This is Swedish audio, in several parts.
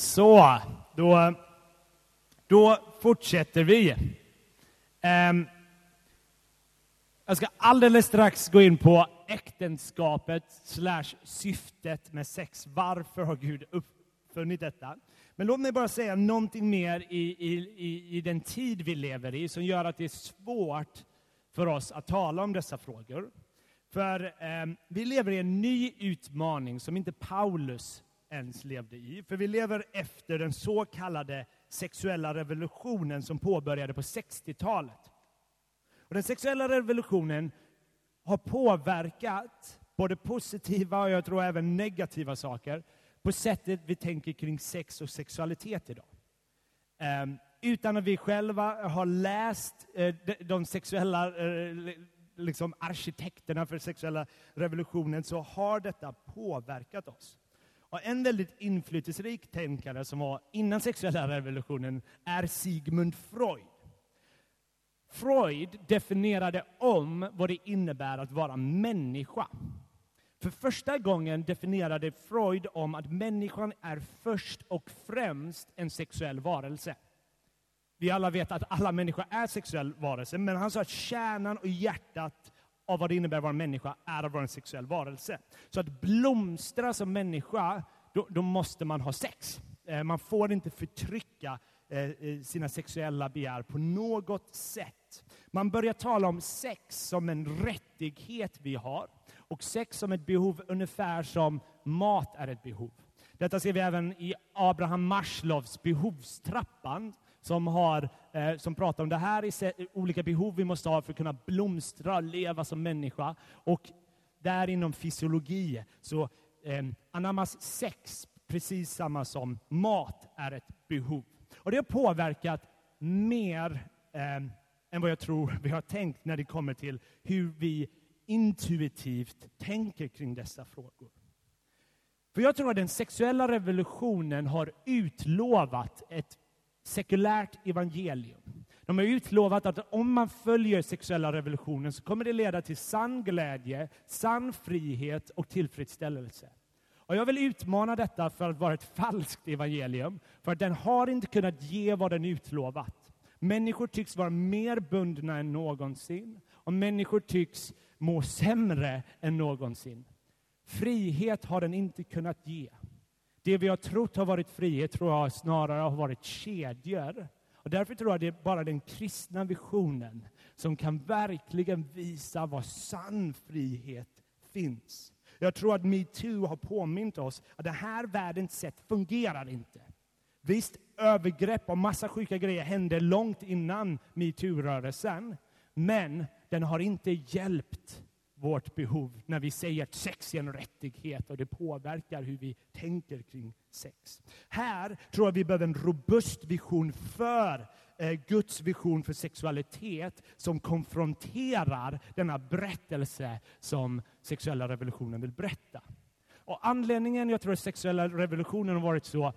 Så, då, då fortsätter vi. Um, jag ska alldeles strax gå in på äktenskapet slash syftet med sex. Varför har Gud uppfunnit detta? Men låt mig bara säga någonting mer i, i, i, i den tid vi lever i som gör att det är svårt för oss att tala om dessa frågor. För eh, vi lever i en ny utmaning som inte Paulus ens levde i. För vi lever efter den så kallade sexuella revolutionen som påbörjade på 60-talet. Och den sexuella revolutionen har påverkat både positiva och jag tror även negativa saker på sättet vi tänker kring sex och sexualitet idag. Um, utan att vi själva har läst uh, de, de, sexuella uh, liksom arkitekterna för sexuella revolutionen så har detta påverkat oss. Och en väldigt inflytelserik tänkare som var innan sexuella revolutionen är Sigmund Freud. Freud definierade om vad det innebär att vara människa. För första gången definierade Freud om att människan är först och främst en sexuell varelse. Vi alla vet att alla människor är sexuell varelse, men han sa att kärnan och hjärtat av vad det innebär att vara människa är att vara en sexuell varelse. Så att blomstra som människa, då, då måste man ha sex. Eh, man får inte förtrycka eh, eh, sina sexuella begär på något sätt. Man börjar tala om sex som en rättighet vi har och sex som ett behov ungefär som mat är ett behov. Detta ser vi även i Abraham Maslows behovstrappan som, har, eh, som pratar om det här är olika behov vi måste ha för att kunna blomstra och leva som människa. Och där inom fysiologi så eh, anammas sex precis samma som mat är ett behov. Och det har påverkat mer eh, än vad jag tror vi har tänkt när det kommer till hur vi intuitivt tänker kring dessa frågor. För jag tror att den sexuella revolutionen har utlovat ett sekulärt evangelium. De har utlovat att om man följer sexuella revolutionen så kommer det leda till sann glädje, sann frihet och tillfredsställelse. Och jag vill utmana detta för att vara ett falskt evangelium, för att den har inte kunnat ge vad den utlovat. Människor tycks vara mer bundna än någonsin, och människor tycks må sämre än någonsin. Frihet har den inte kunnat ge. Det vi har trott har varit frihet tror jag snarare har varit kedjor. Och därför tror jag det är bara den kristna visionen som kan verkligen visa var sann frihet finns. Jag tror att metoo har påmint oss att det här världens sätt fungerar inte. Visst, övergrepp och massa sjuka grejer hände långt innan metoo-rörelsen. Men den har inte hjälpt vårt behov när vi säger att sex är en rättighet och det påverkar hur vi tänker kring sex. Här tror jag vi behöver en robust vision för eh, Guds vision för sexualitet som konfronterar denna berättelse som sexuella revolutionen vill berätta. Och anledningen jag tror att sexuella revolutionen har varit så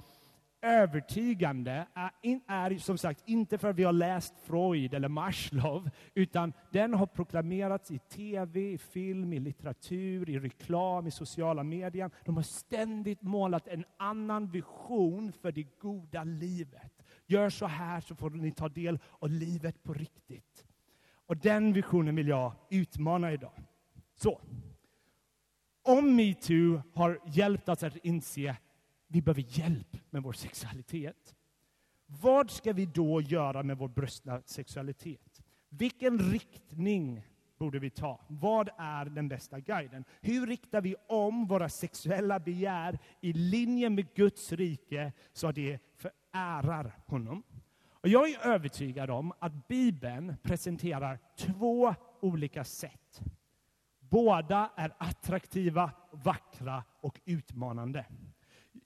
övertygande är, är som sagt inte för att vi har läst Freud eller Maslow, utan den har proklamerats i tv, i film, i litteratur, i reklam, i sociala medier. De har ständigt målat en annan vision för det goda livet. Gör så här så får ni ta del av livet på riktigt. Och den visionen vill jag utmana idag. Så, om metoo har hjälpt oss att inse vi behöver hjälp med vår sexualitet. Vad ska vi då göra med vår brustna sexualitet? Vilken riktning borde vi ta? Vad är den bästa guiden? Hur riktar vi om våra sexuella begär i linje med Guds rike så att det förärar honom? Och jag är övertygad om att Bibeln presenterar två olika sätt. Båda är attraktiva, vackra och utmanande.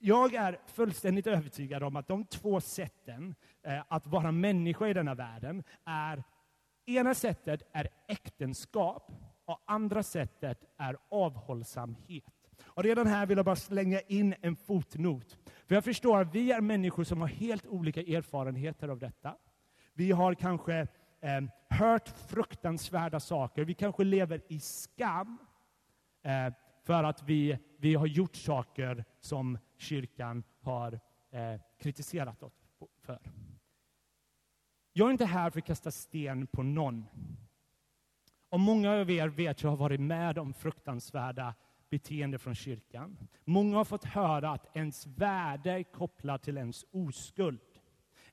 Jag är fullständigt övertygad om att de två sätten eh, att vara människa i denna världen är ena sättet är äktenskap och andra sättet är avhållsamhet. Och redan här vill jag bara slänga in en fotnot. För jag förstår att vi är människor som har helt olika erfarenheter av detta. Vi har kanske eh, hört fruktansvärda saker. Vi kanske lever i skam. Eh, för att vi, vi har gjort saker som kyrkan har eh, kritiserat oss för. Jag är inte här för att kasta sten på någon. Och många av er vet jag har varit med om fruktansvärda beteende från kyrkan. Många har fått höra att ens värde är kopplat till ens oskuld.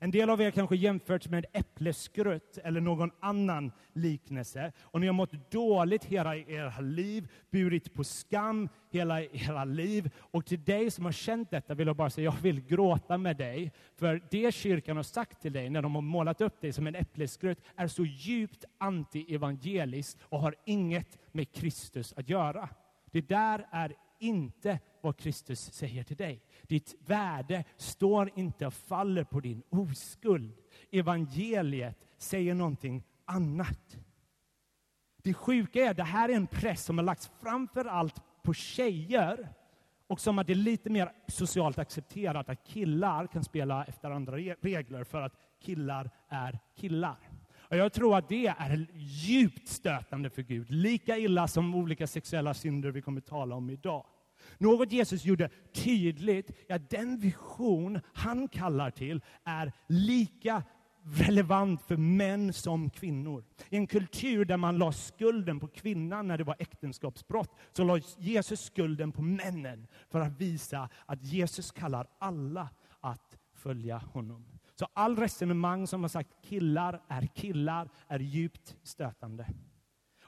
En del av er kanske jämförts med äppleskrutt eller någon annan liknelse. Och ni har mått dåligt hela era liv, burit på skam hela era liv. Och till dig som har känt detta vill jag bara säga, jag vill gråta med dig. För det kyrkan har sagt till dig när de har målat upp dig som en äppleskrutt är så djupt anti-evangeliskt och har inget med Kristus att göra. Det där är inte vad Kristus säger till dig. Ditt värde står inte och faller på din oskuld. Evangeliet säger någonting annat. Det sjuka är att det här är en press som har lagts framför allt på tjejer och som att det är lite mer socialt accepterat att killar kan spela efter andra regler för att killar är killar. Och jag tror att det är djupt stötande för Gud, lika illa som olika sexuella synder vi kommer att tala om idag. Något Jesus gjorde tydligt är att den vision han kallar till är lika relevant för män som kvinnor. I en kultur där man la skulden på kvinnan när det var äktenskapsbrott, så la Jesus skulden på männen för att visa att Jesus kallar alla att följa honom. Så all resonemang som har sagt killar är killar är djupt stötande.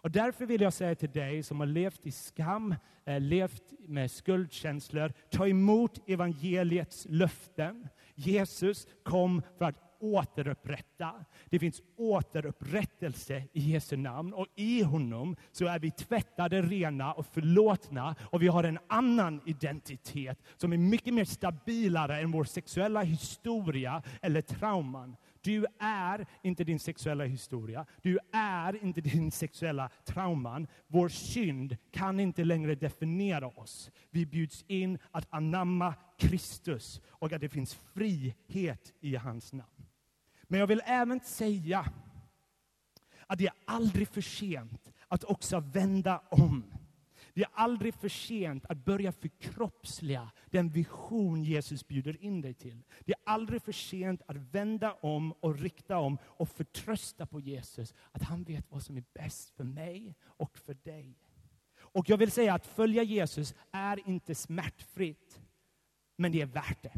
Och därför vill jag säga till dig som har levt i skam, eh, levt med skuldkänslor, ta emot evangeliets löften. Jesus kom för att återupprätta. Det finns återupprättelse i Jesu namn och i honom så är vi tvättade, rena och förlåtna och vi har en annan identitet som är mycket mer stabilare än vår sexuella historia eller trauman. Du är inte din sexuella historia. Du är inte din sexuella trauman. Vår synd kan inte längre definiera oss. Vi bjuds in att anamma Kristus och att det finns frihet i hans namn. Men jag vill även säga att det är aldrig för sent att också vända om. Det är aldrig för sent att börja förkroppsliga den vision Jesus bjuder in dig till. Det är aldrig för sent att vända om och rikta om och förtrösta på Jesus. Att han vet vad som är bäst för mig och för dig. Och jag vill säga att följa Jesus är inte smärtfritt, men det är värt det.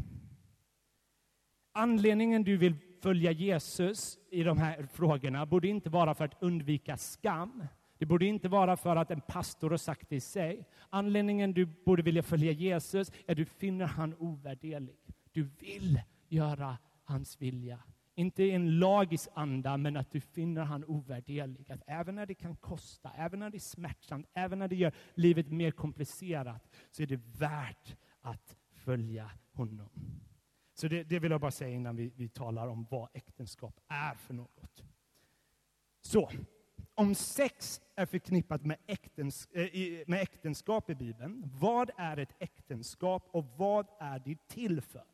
Anledningen du vill följa Jesus i de här frågorna borde inte vara för att undvika skam. Det borde inte vara för att en pastor har sagt det i sig. Anledningen du borde vilja följa Jesus är att du finner han ovärderlig. Du vill göra hans vilja. Inte i en lagisk anda, men att du finner han ovärderlig. Att även när det kan kosta, även när det är smärtsamt, även när det gör livet mer komplicerat, så är det värt att följa honom. Så det, det vill jag bara säga innan vi, vi talar om vad äktenskap är för något. Så, om sex är förknippat med, äktens, eh, med äktenskap i Bibeln, vad är ett äktenskap och vad är det till för?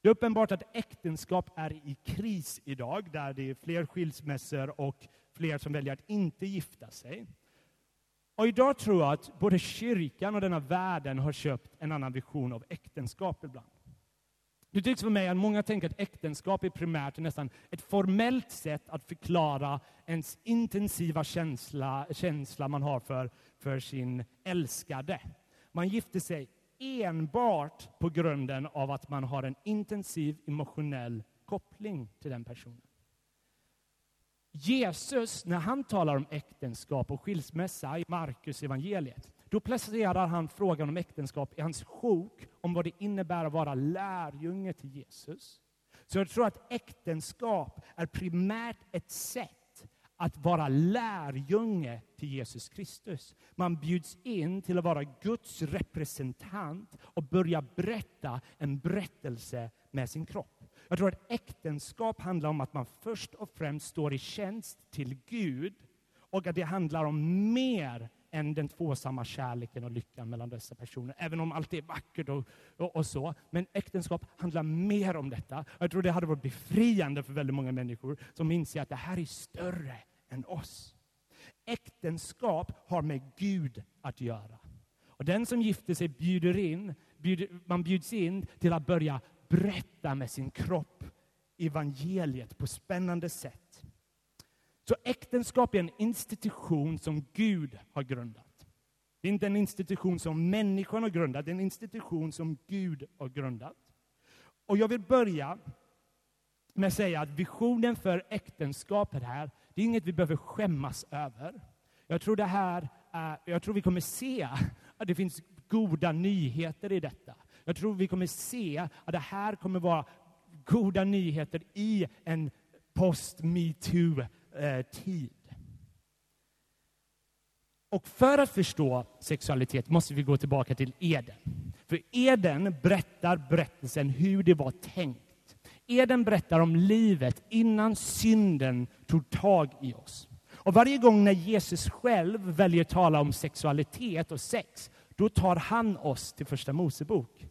Det är uppenbart att äktenskap är i kris idag, där det är fler skilsmässor och fler som väljer att inte gifta sig. Och idag tror jag att både kyrkan och denna världen har köpt en annan vision av äktenskap ibland. Du tycks för mig att många tänker att äktenskap är primärt nästan ett formellt sätt att förklara ens intensiva känsla, känsla man har för, för sin älskade. Man gifter sig enbart på grunden av att man har en intensiv emotionell koppling till den personen. Jesus, när han talar om äktenskap och skilsmässa i Markus evangeliet, då placerar han frågan om äktenskap i hans sjok om vad det innebär att vara lärjunge till Jesus. Så jag tror att äktenskap är primärt ett sätt att vara lärjunge till Jesus Kristus. Man bjuds in till att vara Guds representant och börja berätta en berättelse med sin kropp. Jag tror att äktenskap handlar om att man först och främst står i tjänst till Gud och att det handlar om mer än den tvåsamma kärleken och lyckan mellan dessa personer. Även om allt är vackert och, och, och, så. Men äktenskap handlar mer om detta. Jag tror det hade varit befriande för väldigt många människor som inser att det här är större än oss. Äktenskap har med Gud att göra. Och den som gifter sig bjuder in, bjuder, man bjuds in till att börja berätta med sin kropp evangeliet på spännande sätt. Så äktenskap är en institution som Gud har grundat. Det är inte en institution som människan har grundat, det är en institution som Gud har grundat. Och jag vill börja med att säga att visionen för äktenskapet här, det är inget vi behöver skämmas över. Jag tror, det här jag tror vi kommer se att det finns goda nyheter i detta. Jag tror vi kommer se att det här kommer vara goda nyheter i en post-metoo Eh, tid. Och för att förstå sexualitet måste vi gå tillbaka till Eden. För Eden berättar berättelsen hur det var tänkt. Eden berättar om livet innan synden tog tag i oss. Och varje gång när Jesus själv väljer att tala om sexualitet och sex, då tar han oss till Första Mosebok.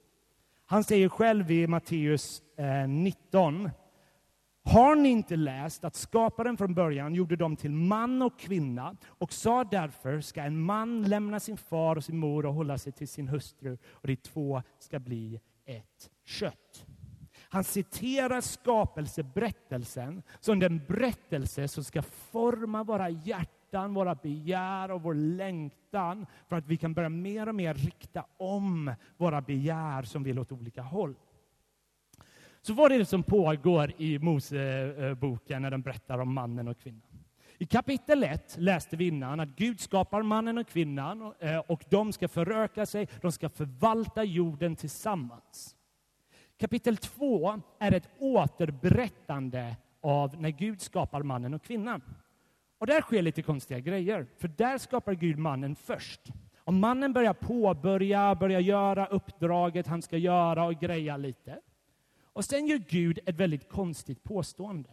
Han säger själv i Matteus eh, 19, har ni inte läst att skaparen från början gjorde dem till man och kvinna och sa därför ska en man lämna sin far och sin mor och hålla sig till sin hustru och de två ska bli ett kött. Han citerar skapelseberättelsen som den berättelse som ska forma våra hjärtan, våra begär och vår längtan för att vi kan börja mer och mer rikta om våra begär som vill åt olika håll. Så vad är det som pågår i Moseboken när den berättar om mannen och kvinnan? I kapitel 1 läste vi innan att Gud skapar mannen och kvinnan eh, och de ska föröka sig, de ska förvalta jorden tillsammans. Kapitel 2 är ett återberättande av när Gud skapar mannen och kvinnan. Och där sker lite konstiga grejer, för där skapar Gud mannen först. Och mannen börjar påbörja, börjar göra uppdraget han ska göra och greja lite. Och sen gör Gud ett väldigt konstigt påstående.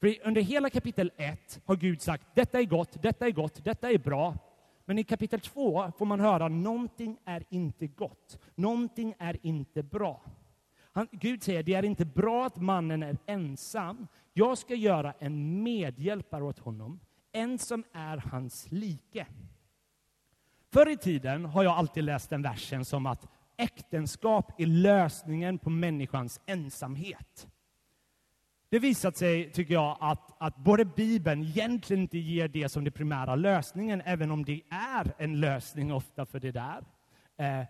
För under hela kapitel 1 har Gud sagt detta är gott, detta är gott, detta är bra. Men i kapitel 2 får man höra någonting är inte gott, någonting är inte bra. Han, Gud säger det är inte bra att mannen är ensam. Jag ska göra en medhjälpare åt honom, en som är hans like. Förr i tiden har jag alltid läst den versen som att äktenskap är lösningen på människans ensamhet. Det visat sig, tycker jag, att, att både Bibeln egentligen inte ger det som den primära lösningen, även om det är en lösning ofta för det där. Eh,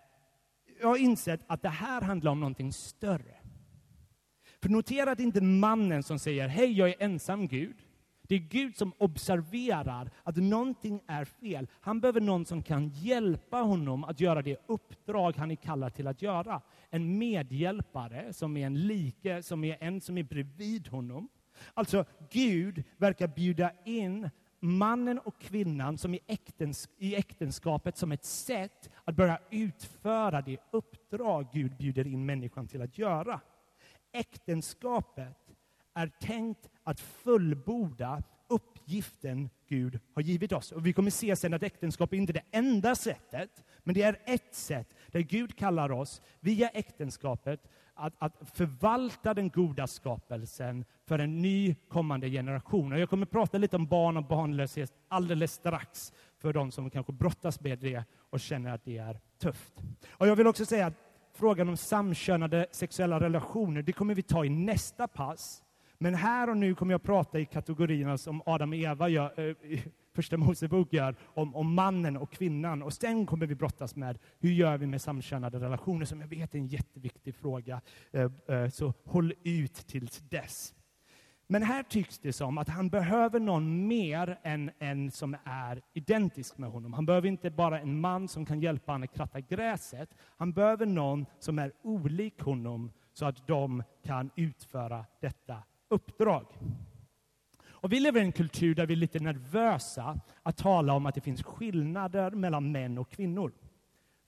jag har insett att det här handlar om någonting större. För notera att det inte är mannen som säger hej, jag är ensam Gud. Det är Gud som observerar att någonting är fel. Han behöver någon som kan hjälpa honom att göra det uppdrag han är kallad till att göra. En medhjälpare som är en like, som är en som är bredvid honom. Alltså, Gud verkar bjuda in mannen och kvinnan som är äktens, i äktenskapet som ett sätt att börja utföra det uppdrag Gud bjuder in människan till att göra. Äktenskapet är tänkt att fullborda uppgiften Gud har givit oss. Och vi kommer se sen att äktenskap är inte det enda sättet, men det är ett sätt där Gud kallar oss via äktenskapet att, att förvalta den goda skapelsen för en ny kommande generation. Och jag kommer prata lite om barn och barnlöshet alldeles strax för de som kanske brottas med det och känner att det är tufft. Och jag vill också säga att frågan om samkönade sexuella relationer, det kommer vi ta i nästa pass. Men här och nu kommer jag prata i kategorierna som Adam och Eva gör, äh, Första Mosebok gör om, om mannen och kvinnan. Och sen kommer vi brottas med hur gör vi med samkönade relationer, som jag vet är en jätteviktig fråga. Äh, äh, så håll ut tills dess. Men här tycks det som att han behöver någon mer än en som är identisk med honom. Han behöver inte bara en man som kan hjälpa honom att kratta gräset. Han behöver någon som är olik honom så att de kan utföra detta uppdrag. Och vi lever i en kultur där vi är lite nervösa att tala om att det finns skillnader mellan män och kvinnor.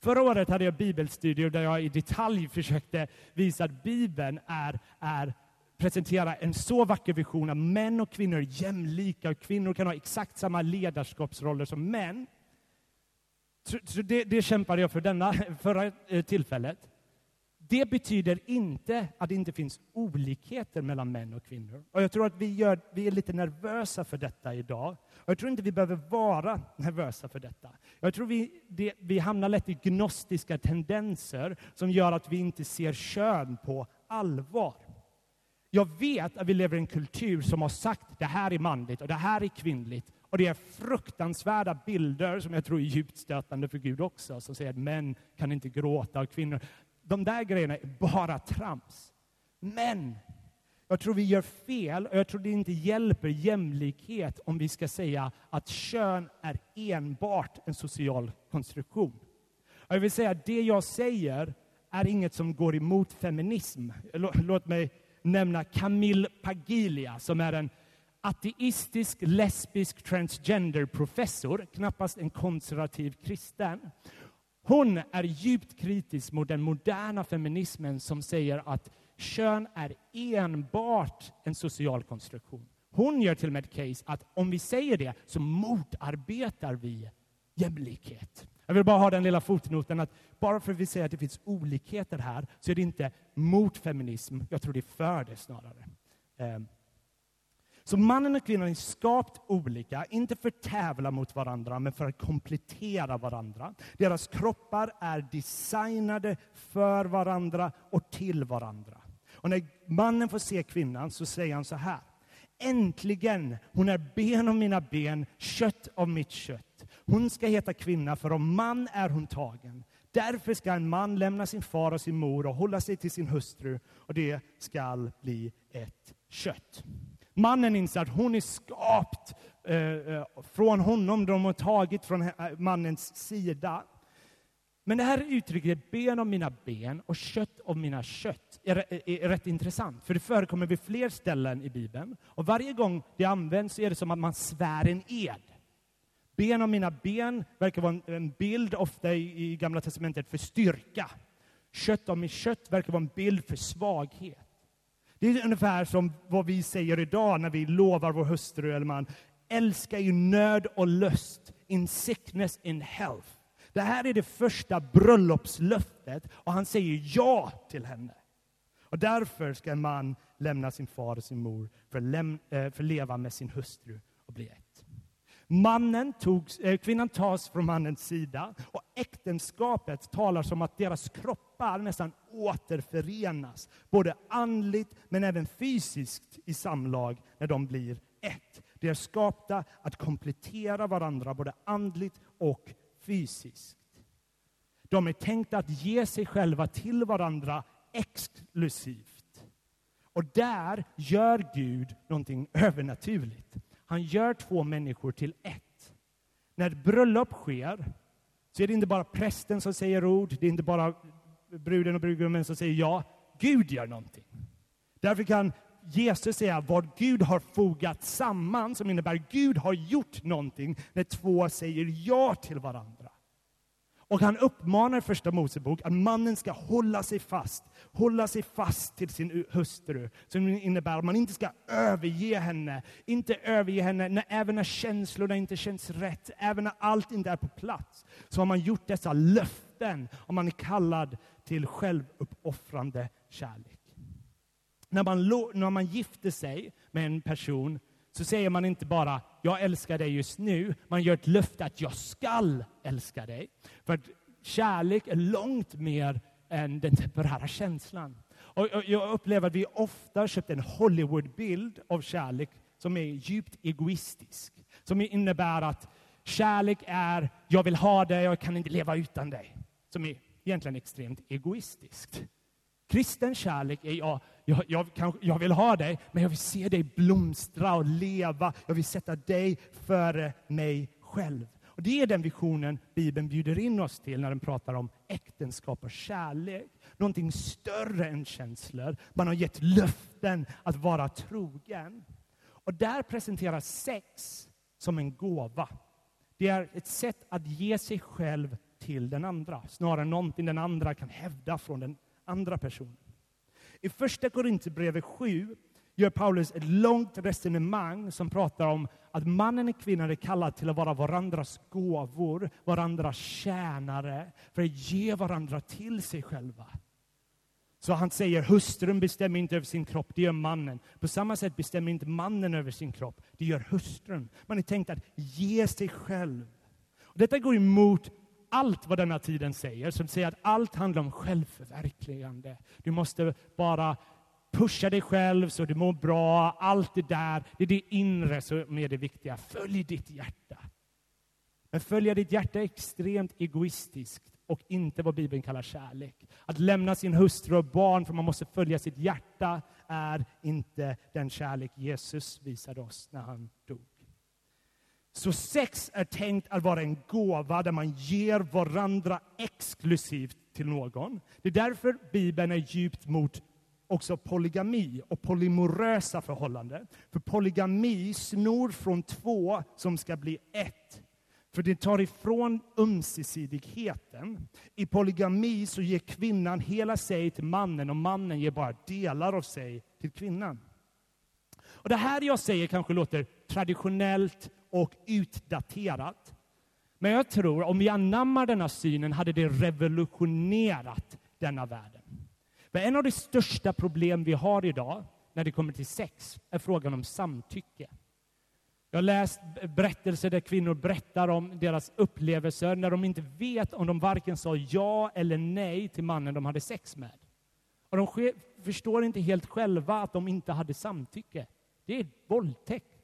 Förra året hade jag bibelstudier där jag i detalj försökte visa att Bibeln är, är presentera en så vacker vision av män och kvinnor är jämlika och kvinnor kan ha exakt samma ledarskapsroller som män. Så, det, det kämpade jag för denna, förra eh, tillfället. Det betyder inte att det inte finns olikheter mellan män och kvinnor. Och jag tror att vi, gör, vi är lite nervösa för detta idag. Och jag tror inte vi behöver vara nervösa för detta. Jag tror vi, det, vi hamnar lätt i gnostiska tendenser som gör att vi inte ser kön på allvar. Jag vet att vi lever i en kultur som har sagt det här är manligt och det här är kvinnligt. Och det är fruktansvärda bilder som jag tror är djupt stötande för Gud också, som säger att män kan inte gråta och kvinnor de där grejerna är bara trams. Men jag tror vi gör fel och jag tror det inte hjälper jämlikhet om vi ska säga att kön är enbart en social konstruktion. Jag vill säga att det jag säger är inget som går emot feminism. Låt mig nämna Camille Pagilia, som är en ateistisk lesbisk transgender professor, knappast en konservativ kristen. Hon är djupt kritisk mot den moderna feminismen som säger att kön är enbart en social konstruktion. Hon gör till och med ett case att om vi säger det så motarbetar vi jämlikhet. Jag vill bara ha den lilla fotnoten att bara för att vi säger att det finns olikheter här så är det inte mot feminism, jag tror det är för det snarare. Ehm, så mannen och kvinnan är skapt olika, inte för att tävla mot varandra, men för att komplettera varandra. Deras kroppar är designade för varandra och till varandra. Och när mannen får se kvinnan så säger han så här. Äntligen, hon är ben av mina ben, kött av mitt kött. Hon ska heta kvinna, för om man är hon tagen. Därför ska en man lämna sin far och sin mor och hålla sig till sin hustru, och det skall bli ett kött. Mannen inser att hon är skapt eh, eh, från honom, de har tagit från eh, mannens sida. Men det här uttrycket, ben av mina ben och kött av mina kött, är, är, är, rätt intressant. För det förekommer vid fler ställen i Bibeln. Och varje gång det används är det som att man svär en ed. Ben av mina ben verkar vara en, en bild, ofta i, i Gamla Testamentet, för styrka. Kött av mitt kött verkar vara en bild för svaghet. Det är ungefär som vad vi säger idag när vi lovar vår hustru eller man. Älska i nöd och lust, in sickness, in health. Det här är det första bröllopslöftet och han säger ja till henne. Och därför ska en man lämna sin far och sin mor för att, eh, leva med sin hustru och bli ett. Mannen togs, eh, kvinnan tas från mannens sida och äktenskapet talar som att deras kroppar nästan återförenas, både andligt men även fysiskt i samlag när de blir ett. De är skapta att komplettera varandra både andligt och fysiskt. De är tänkta att ge sig själva till varandra exklusivt. Och där gör Gud någonting övernaturligt. Han gör två människor till ett. När ett bröllop sker så är det inte bara prästen som säger ord, det är inte bara bruden och brudgummen som säger ja. Gud gör någonting. Därför kan Jesus säga vad Gud har fogat samman, som innebär att Gud har gjort någonting när två säger ja till varandra. Och han uppmanar i Första Mosebok att mannen ska hålla sig fast, hålla sig fast till sin hustru. Som innebär att man inte ska överge henne, inte överge henne när, även när känslorna inte känns rätt, även när allt inte är på plats. Så har man gjort dessa löften och man är kallad till självuppoffrande kärlek. När man, när man gifter sig med en person så säger man inte bara jag älskar dig just nu, man gör ett löfte att jag skall älska dig. För att kärlek är långt mer än den temporära känslan. Och jag upplever att vi ofta köpt en Hollywoodbild av kärlek som är djupt egoistisk. Som innebär att kärlek är jag vill ha dig, jag kan inte leva utan dig. Som är egentligen extremt egoistiskt. Kristen kärlek är jag, jag, jag, kan, jag vill ha dig, men jag vill se dig blomstra och leva. Jag vill sätta dig före mig själv. Och Det är den visionen Bibeln bjuder in oss till när den pratar om äktenskap och kärlek. Någonting större än känslor. Man har gett löften att vara trogen. Och där presenteras sex som en gåva. Det är ett sätt att ge sig själv till den andra, snarare än någonting den andra kan hävda från den andra personen. I första Korinthierbrevet 7 gör Paulus ett långt resonemang som pratar om att mannen och kvinnan är kallade till att vara varandras gåvor, varandras tjänare, för att ge varandra till sig själva. Så han säger hustrun bestämmer inte över sin kropp, det gör mannen. På samma sätt bestämmer inte mannen över sin kropp, det gör hustrun. Man är tänkt att ge sig själv. Och detta går emot allt vad denna tiden säger, som säger att allt handlar om självförverkligande. Du måste bara pusha dig själv så du mår bra, allt det där. Det är det inre som är det viktiga. Följ ditt hjärta. Men följa ditt hjärta är extremt egoistiskt och inte vad Bibeln kallar kärlek. Att lämna sin hustru och barn för man måste följa sitt hjärta är inte den kärlek Jesus visade oss när han dog. Så sex är tänkt att vara en gåva där man ger varandra exklusivt till någon. Det är därför Bibeln är djupt mot också polygami och polymorösa förhållanden. För polygami snor från två som ska bli ett. För det tar ifrån ömsesidigheten. I polygami så ger kvinnan hela sig till mannen och mannen ger bara delar av sig till kvinnan. Och Det här jag säger kanske låter traditionellt och utdaterat. Men jag tror om vi anammar denna synen hade det revolutionerat denna världen. För en av de största problem vi har idag när det kommer till sex är frågan om samtycke. Jag har läst berättelser där kvinnor berättar om deras upplevelser när de inte vet om de varken sa ja eller nej till mannen de hade sex med. Och de förstår inte helt själva att de inte hade samtycke. Det är våldtäkt.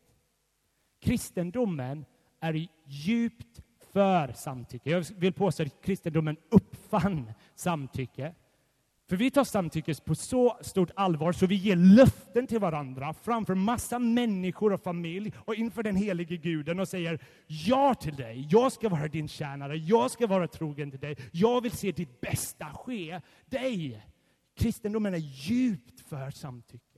Kristendomen är djupt för samtycke. Jag vill påstå att kristendomen uppfann samtycke. För vi tar samtycke på så stort allvar så vi ger löften till varandra framför massa människor och familj och inför den helige guden och säger ja till dig. Jag ska vara din tjänare. Jag ska vara trogen till dig. Jag vill se ditt bästa ske dig. Kristendomen är djupt för samtycke.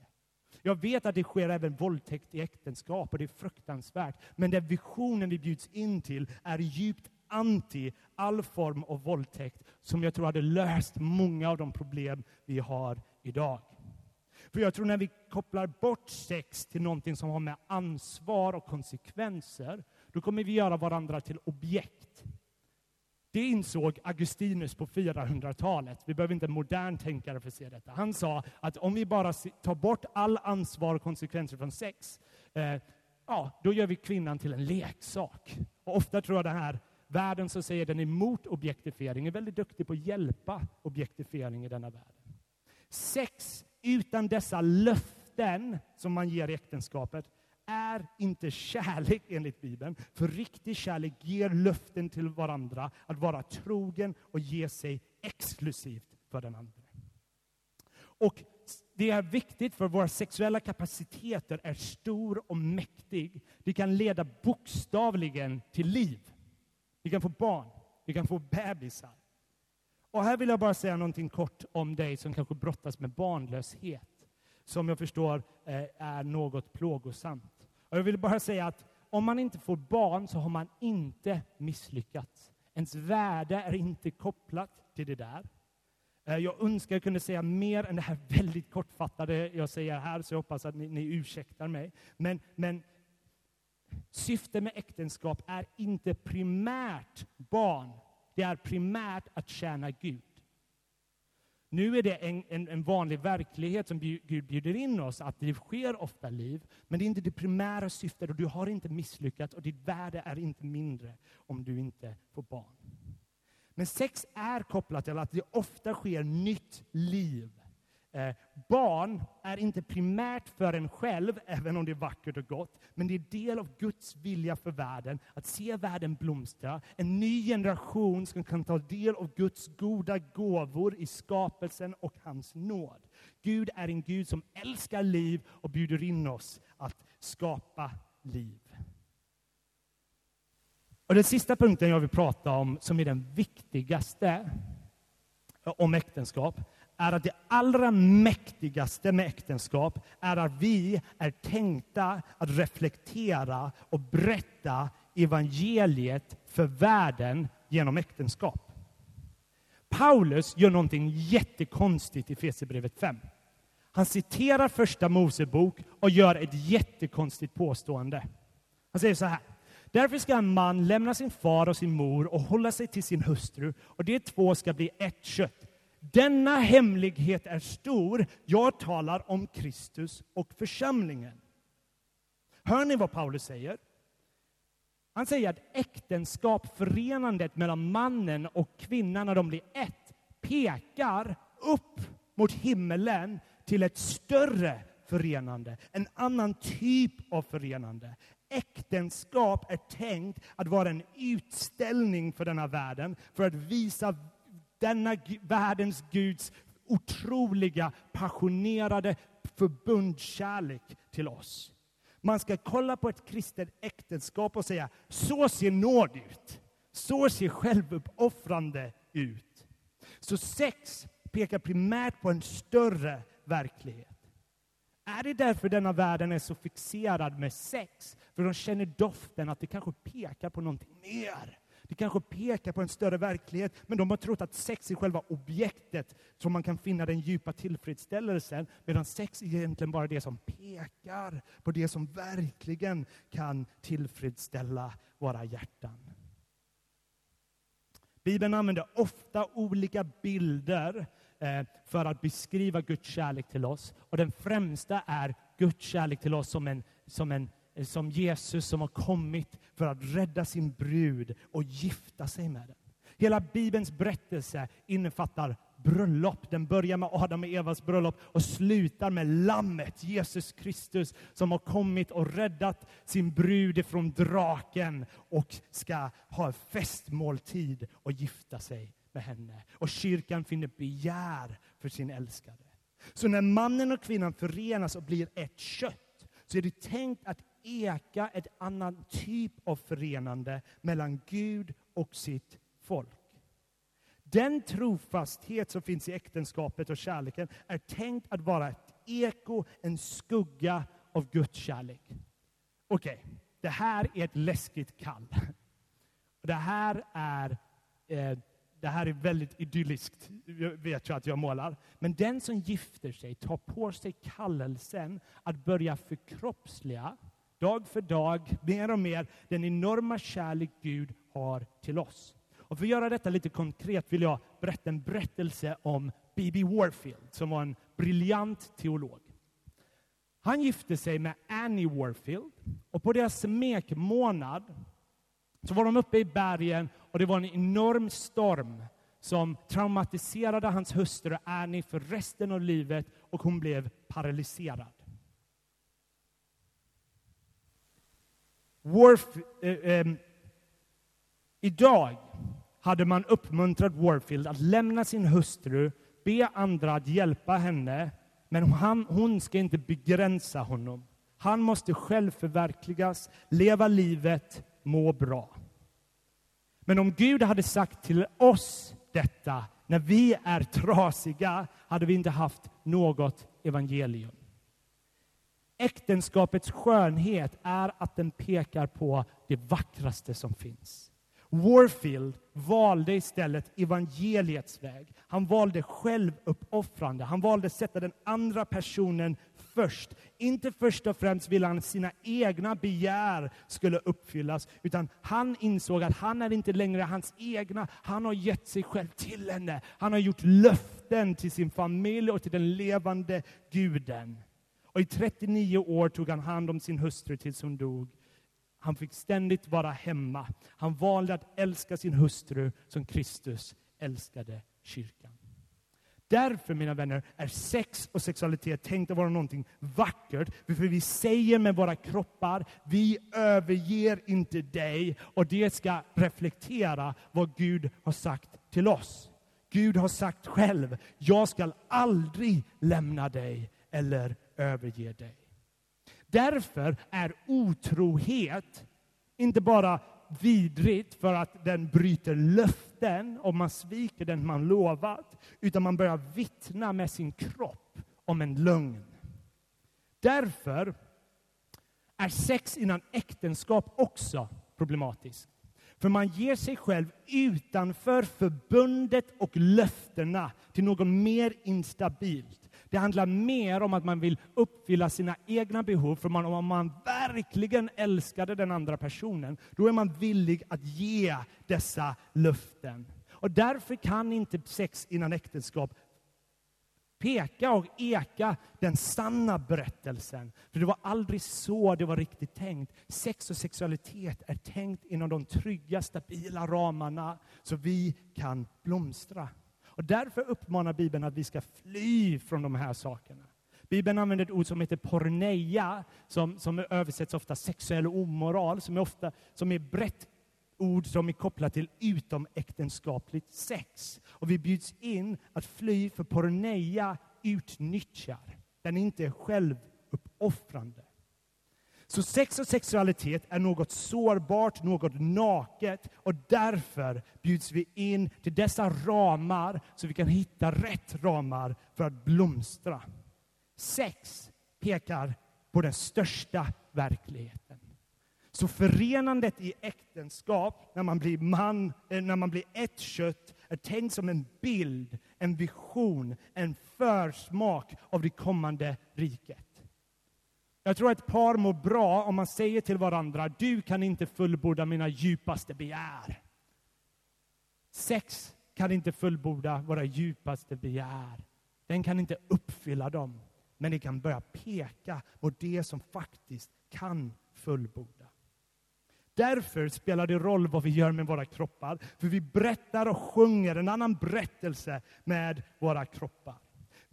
Jag vet att det sker även våldtäkt i äktenskap och det är fruktansvärt. Men den visionen vi bjuds in till är djupt anti all form av våldtäkt som jag tror hade löst många av de problem vi har idag. För jag tror när vi kopplar bort sex till någonting som har med ansvar och konsekvenser, då kommer vi göra varandra till objekt. Det insåg Augustinus på 400-talet. Vi behöver inte en modern tänkare för att se detta. Han sa att om vi bara tar bort all ansvar och konsekvenser från sex, eh, ja, då gör vi kvinnan till en leksak. Och ofta tror jag den här världen som säger den är emot objektifiering är väldigt duktig på att hjälpa objektifiering i denna världen. Sex utan dessa löften som man ger i äktenskapet är inte kärlek enligt Bibeln. För riktig kärlek ger löften till varandra att vara trogen och ge sig exklusivt för den andra. Och det är viktigt för våra sexuella kapaciteter är stor och mäktig. Det kan leda bokstavligen till liv. Vi kan få barn, vi kan få bebisar. Och här vill jag bara säga någonting kort om dig som kanske brottas med barnlöshet, som jag förstår eh, är något plågosamt. Och jag vill bara säga att om man inte får barn så har man inte misslyckats. Ens värde är inte kopplat till det där. Eh, jag önskar jag kunde säga mer än det här väldigt kortfattade jag säger här, så jag hoppas att ni, ni ursäktar mig. Men, men Syftet med äktenskap är inte primärt barn. Det är primärt att tjäna Gud. Nu är det en, en, en, vanlig verklighet som Gud bjuder in oss, att det sker ofta liv, men det är inte det primära syftet och du har inte misslyckats och ditt värde är inte mindre om du inte får barn. Men sex är kopplat till att det ofta sker nytt liv Eh, barn är inte primärt för en själv, även om det är vackert och gott, men det är del av Guds vilja för världen, att se världen blomstra. En ny generation som kan ta del av Guds goda gåvor i skapelsen och hans nåd. Gud är en Gud som älskar liv och bjuder in oss att skapa liv. Och Den sista punkten jag vill prata om, som är den viktigaste eh, om äktenskap, är att det allra mäktigaste med äktenskap är att vi är tänkta att reflektera och berätta evangeliet för världen genom äktenskap. Paulus gör någonting jättekonstigt i Fesebrevet 5. Han citerar första Mosebok och gör ett jättekonstigt påstående. Han säger så här. Därför ska en man lämna sin far och sin mor och hålla sig till sin hustru och de två ska bli ett kött. Denna hemlighet är stor. Jag talar om Kristus och församlingen. Hör ni vad Paulus säger? Han säger att äktenskap, förenandet mellan mannen och kvinnan när de blir ett, pekar upp mot himmelen till ett större förenande, en annan typ av förenande. Äktenskap är tänkt att vara en utställning för denna världen, för att visa denna världens Guds otroliga, passionerade förbundskärlek till oss. Man ska kolla på ett kristet äktenskap och säga, så ser nåd ut. Så ser självuppoffrande ut. Så sex pekar primärt på en större verklighet. Är det därför denna världen är så fixerad med sex? För de känner doften att det kanske pekar på någonting mer. Det kanske pekar på en större verklighet, men de har trott att sex är själva objektet som man kan finna den djupa tillfredsställelsen, medan sex är egentligen bara det som pekar på det som verkligen kan tillfredsställa våra hjärtan. Bibeln använder ofta olika bilder eh, för att beskriva Guds kärlek till oss. Och den främsta är Guds kärlek till oss som en, som en Eh, som Jesus som har kommit för att rädda sin brud och gifta sig med den. Hela Bibelns berättelse innefattar bröllop. Den börjar med Adam och Evas bröllop och slutar med Lammet, Jesus Kristus, som har kommit och räddat sin brud ifrån draken och ska ha en festmåltid och gifta sig med henne. Och kyrkan finner begär för sin älskade. Så när mannen och kvinnan förenas och blir ett kött så är det tänkt att eka ett annan typ av förenande mellan Gud och sitt folk. Den trofasthet som finns i äktenskapet och kärleken är tänkt att vara ett eko, en skugga av Guds kärlek. Okej, okay, det här är ett läskigt kall. Det här är eh, det här är väldigt idylliskt, vet jag att jag målar. Men den som gifter sig tar på sig kallelsen att börja förkroppsliga, dag för dag, mer och mer, den enorma kärlek Gud har till oss. Och för att göra detta lite konkret vill jag berätta en berättelse om B.B. Warfield, som var en briljant teolog. Han gifte sig med Annie Warfield, och på deras smekmånad så var de uppe i bergen och det var en enorm storm som traumatiserade hans hustru Annie för resten av livet och hon blev paralyserad. Warf, eh, eh, idag hade man uppmuntrat Warfield att lämna sin hustru, be andra att hjälpa henne, men han, hon ska inte begränsa honom. Han måste själv förverkligas, leva livet, må bra. Men om Gud hade sagt till oss detta när vi är trasiga hade vi inte haft något evangelium. Äktenskapets skönhet är att den pekar på det vackraste som finns. Warfield valde istället evangeliets väg. Han valde självuppoffrande. Han valde att sätta den andra personen först. Inte först och främst ville han att sina egna begär skulle uppfyllas, utan han insåg att han är inte längre hans egna. Han har gett sig själv till henne. Han har gjort löften till sin familj och till den levande guden. Och i 39 år tog han hand om sin hustru tills hon dog. Han fick ständigt vara hemma. Han valde att älska sin hustru som Kristus älskade kyrkan. Därför, mina vänner, är sex och sexualitet tänkt att vara någonting vackert. För vi säger med våra kroppar, vi överger inte dig. Och det ska reflektera vad Gud har sagt till oss. Gud har sagt själv, jag ska aldrig lämna dig eller överger dig. Därför är otrohet inte bara vidrigt för att den bryter löften och man sviker den man lovat, utan man börjar vittna med sin kropp om en lögn. Därför är sex innan äktenskap också problematiskt. För man ger sig själv utanför förbundet och löftena till något mer instabilt. Det handlar mer om att man vill uppfylla sina egna behov. För man, om man verkligen älskade den andra personen, då är man villig att ge dessa löften. Och därför kan inte sex innan äktenskap peka och eka den sanna berättelsen. För det var aldrig så det var riktigt tänkt. Sex och sexualitet är tänkt inom de trygga, stabila ramarna så vi kan blomstra. Och därför uppmanar Bibeln att vi ska fly från de här sakerna. Bibeln använder ett ord som heter porneia, som, som översätts ofta sexuell omoral, som är, ofta, som är brett ord som är kopplat till utomäktenskapligt sex. Och vi bjuds in att fly för porneia utnyttjar. Den är inte självuppoffrande. Så sex och sexualitet är något sårbart, något naket och därför bjuds vi in till dessa ramar så vi kan hitta rätt ramar för att blomstra. Sex pekar på den största verkligheten. Så förenandet i äktenskap, när man blir man, eh, när man blir ett kött, är tänkt som en bild, en vision, en försmak av det kommande riket. Jag tror att ett par mår bra om man säger till varandra, du kan inte fullborda mina djupaste begär. Sex kan inte fullborda våra djupaste begär. Den kan inte uppfylla dem, men det kan börja peka mot det som faktiskt kan fullborda. Därför spelar det roll vad vi gör med våra kroppar, för vi berättar och sjunger en annan berättelse med våra kroppar.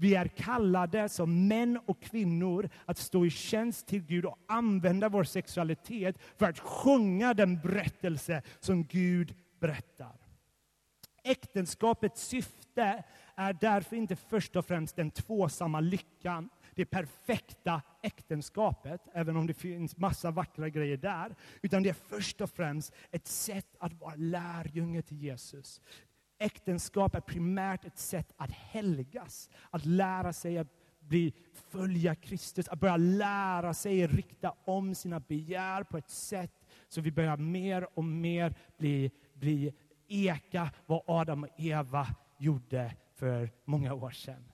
Vi är kallade som män och kvinnor att stå i tjänst till Gud och använda vår sexualitet för att sjunga den berättelse som Gud berättar. Äktenskapets syfte är därför inte först och främst den tvåsamma lyckan, det perfekta äktenskapet, även om det finns massa vackra grejer där, utan det är först och främst ett sätt att vara lärjunge till Jesus. Äktenskap är primärt ett sätt att helgas, att lära sig att bli, följa Kristus, att börja lära sig rikta om sina begär på ett sätt så vi börjar mer och mer bli, bli eka vad Adam och Eva gjorde för många år sedan.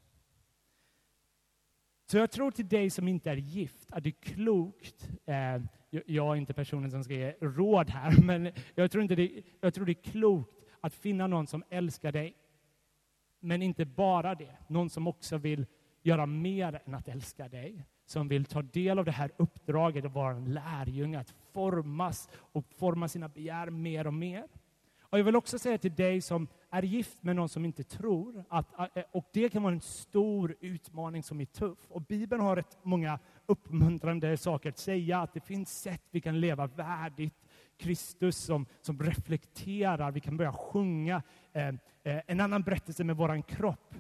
Så jag tror till dig som inte är gift att det är klokt, eh, jag är inte personen som ska ge råd här, men jag tror, inte det, jag tror det är klokt att finna någon som älskar dig, men inte bara det, någon som också vill göra mer än att älska dig, som vill ta del av det här uppdraget att vara en lärjunge, att formas och forma sina begär mer och mer. Och jag vill också säga till dig som är gift med någon som inte tror, att, eh, och det kan vara en stor utmaning som är tuff. Och Bibeln har rätt många uppmuntrande saker att säga, att det finns sätt vi kan leva värdigt Kristus som, som reflekterar, vi kan börja sjunga eh, eh en annan berättelse med vår kropp.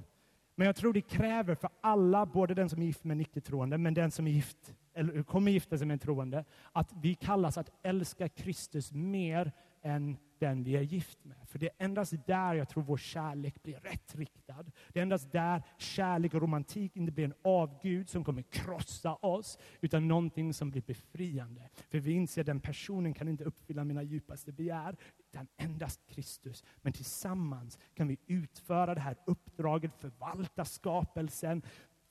Men jag tror det kräver för alla, både den som är gift med en icke-troende, men den som är gift, eller kommer gifta sig med en troende, att vi kallas att älska Kristus mer än den vi är gift med. För det är endast där jag tror vår kärlek blir rätt riktad. Det är endast där kärlek och romantik inte blir en avgud som kommer krossa oss, utan någonting som blir befriande. För vi inser att den personen kan inte uppfylla mina djupaste begär, utan endast Kristus. Men tillsammans kan vi utföra det här uppdraget, förvalta skapelsen,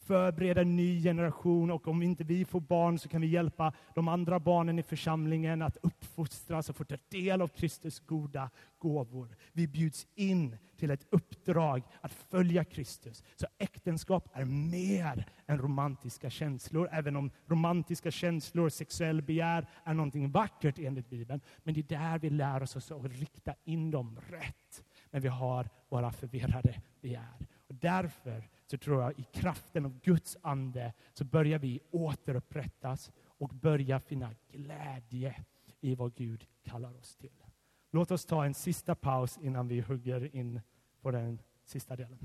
förbereda en ny generation och om inte vi får barn så kan vi hjälpa de andra barnen i församlingen att uppfostras och få ta del av Kristus goda gåvor. Vi bjuds in till ett uppdrag att följa Kristus. Så äktenskap är mer än romantiska känslor, även om romantiska känslor, sexuell begär är någonting vackert enligt Bibeln. Men det är där vi lär oss att rikta in dem rätt när vi har våra förvirrade begär. Och därför så tror jag i kraften av Guds ande så börjar vi återupprättas och börja finna glädje i vad Gud kallar oss till. Låt oss ta en sista paus innan vi hugger in på den sista delen.